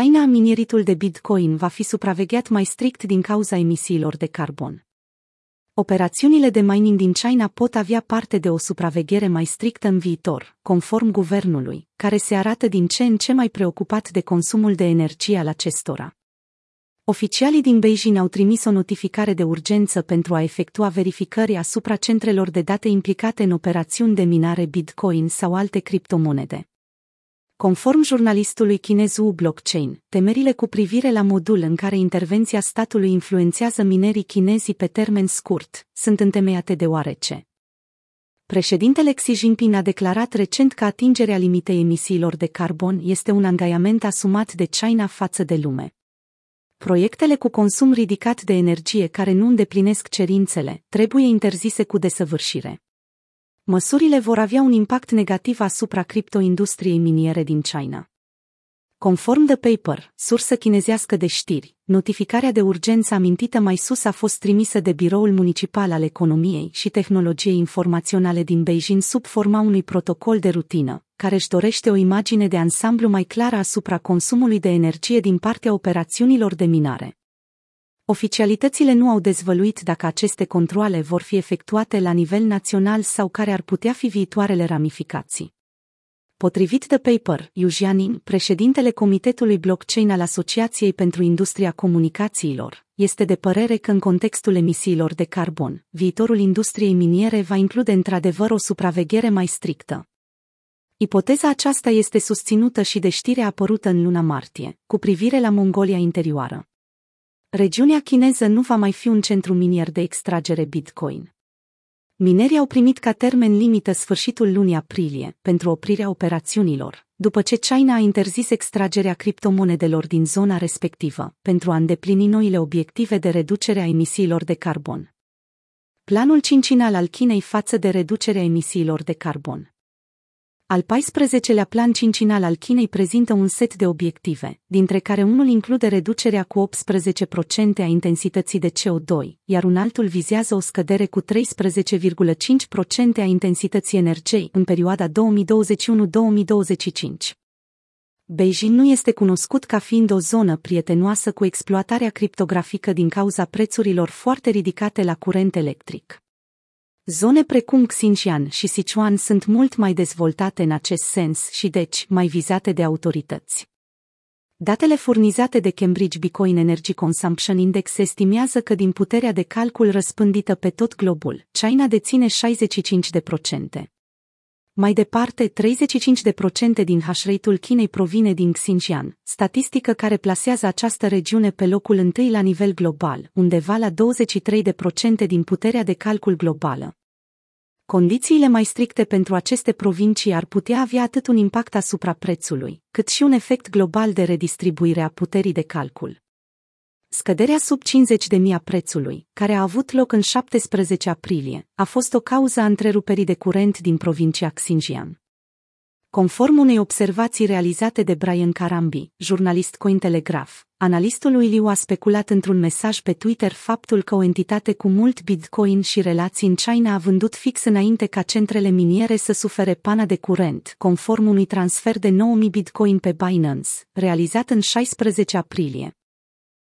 China mineritul de Bitcoin va fi supravegheat mai strict din cauza emisiilor de carbon. Operațiunile de mining din China pot avea parte de o supraveghere mai strictă în viitor, conform guvernului, care se arată din ce în ce mai preocupat de consumul de energie al acestora. Oficialii din Beijing au trimis o notificare de urgență pentru a efectua verificări asupra centrelor de date implicate în operațiuni de minare Bitcoin sau alte criptomonede. Conform jurnalistului chinez Wu Blockchain, temerile cu privire la modul în care intervenția statului influențează minerii chinezii pe termen scurt sunt întemeiate deoarece. Președintele Xi Jinping a declarat recent că atingerea limitei emisiilor de carbon este un angajament asumat de China față de lume. Proiectele cu consum ridicat de energie care nu îndeplinesc cerințele trebuie interzise cu desăvârșire. Măsurile vor avea un impact negativ asupra criptoindustriei miniere din China. Conform The Paper, sursă chinezească de știri, notificarea de urgență amintită mai sus a fost trimisă de Biroul Municipal al Economiei și Tehnologiei Informaționale din Beijing sub forma unui protocol de rutină, care își dorește o imagine de ansamblu mai clară asupra consumului de energie din partea operațiunilor de minare. Oficialitățile nu au dezvăluit dacă aceste controle vor fi efectuate la nivel național sau care ar putea fi viitoarele ramificații. Potrivit de paper, Yu Jianin, președintele Comitetului Blockchain al Asociației pentru Industria Comunicațiilor, este de părere că în contextul emisiilor de carbon, viitorul industriei miniere va include într-adevăr o supraveghere mai strictă. Ipoteza aceasta este susținută și de știrea apărută în luna martie, cu privire la Mongolia interioară regiunea chineză nu va mai fi un centru minier de extragere Bitcoin. Minerii au primit ca termen limită sfârșitul lunii aprilie pentru oprirea operațiunilor, după ce China a interzis extragerea criptomonedelor din zona respectivă, pentru a îndeplini noile obiective de reducere a emisiilor de carbon. Planul cincinal al Chinei față de reducerea emisiilor de carbon. Al 14-lea plan cincinal al Chinei prezintă un set de obiective, dintre care unul include reducerea cu 18% a intensității de CO2, iar un altul vizează o scădere cu 13,5% a intensității energiei în perioada 2021-2025. Beijing nu este cunoscut ca fiind o zonă prietenoasă cu exploatarea criptografică din cauza prețurilor foarte ridicate la curent electric. Zone precum Xinjiang și Sichuan sunt mult mai dezvoltate în acest sens și deci mai vizate de autorități. Datele furnizate de Cambridge Bitcoin Energy Consumption Index estimează că din puterea de calcul răspândită pe tot globul, China deține 65%. Mai departe, 35% din hash rate-ul Chinei provine din Xinjiang, statistică care plasează această regiune pe locul întâi la nivel global, undeva la 23% din puterea de calcul globală. Condițiile mai stricte pentru aceste provincii ar putea avea atât un impact asupra prețului, cât și un efect global de redistribuire a puterii de calcul. Scăderea sub 50 de mii a prețului, care a avut loc în 17 aprilie, a fost o cauză a întreruperii de curent din provincia Xinjiang. Conform unei observații realizate de Brian Carambi, jurnalist Cointelegraph, analistul lui Liu a speculat într-un mesaj pe Twitter faptul că o entitate cu mult bitcoin și relații în China a vândut fix înainte ca centrele miniere să sufere pana de curent, conform unui transfer de 9000 bitcoin pe Binance, realizat în 16 aprilie.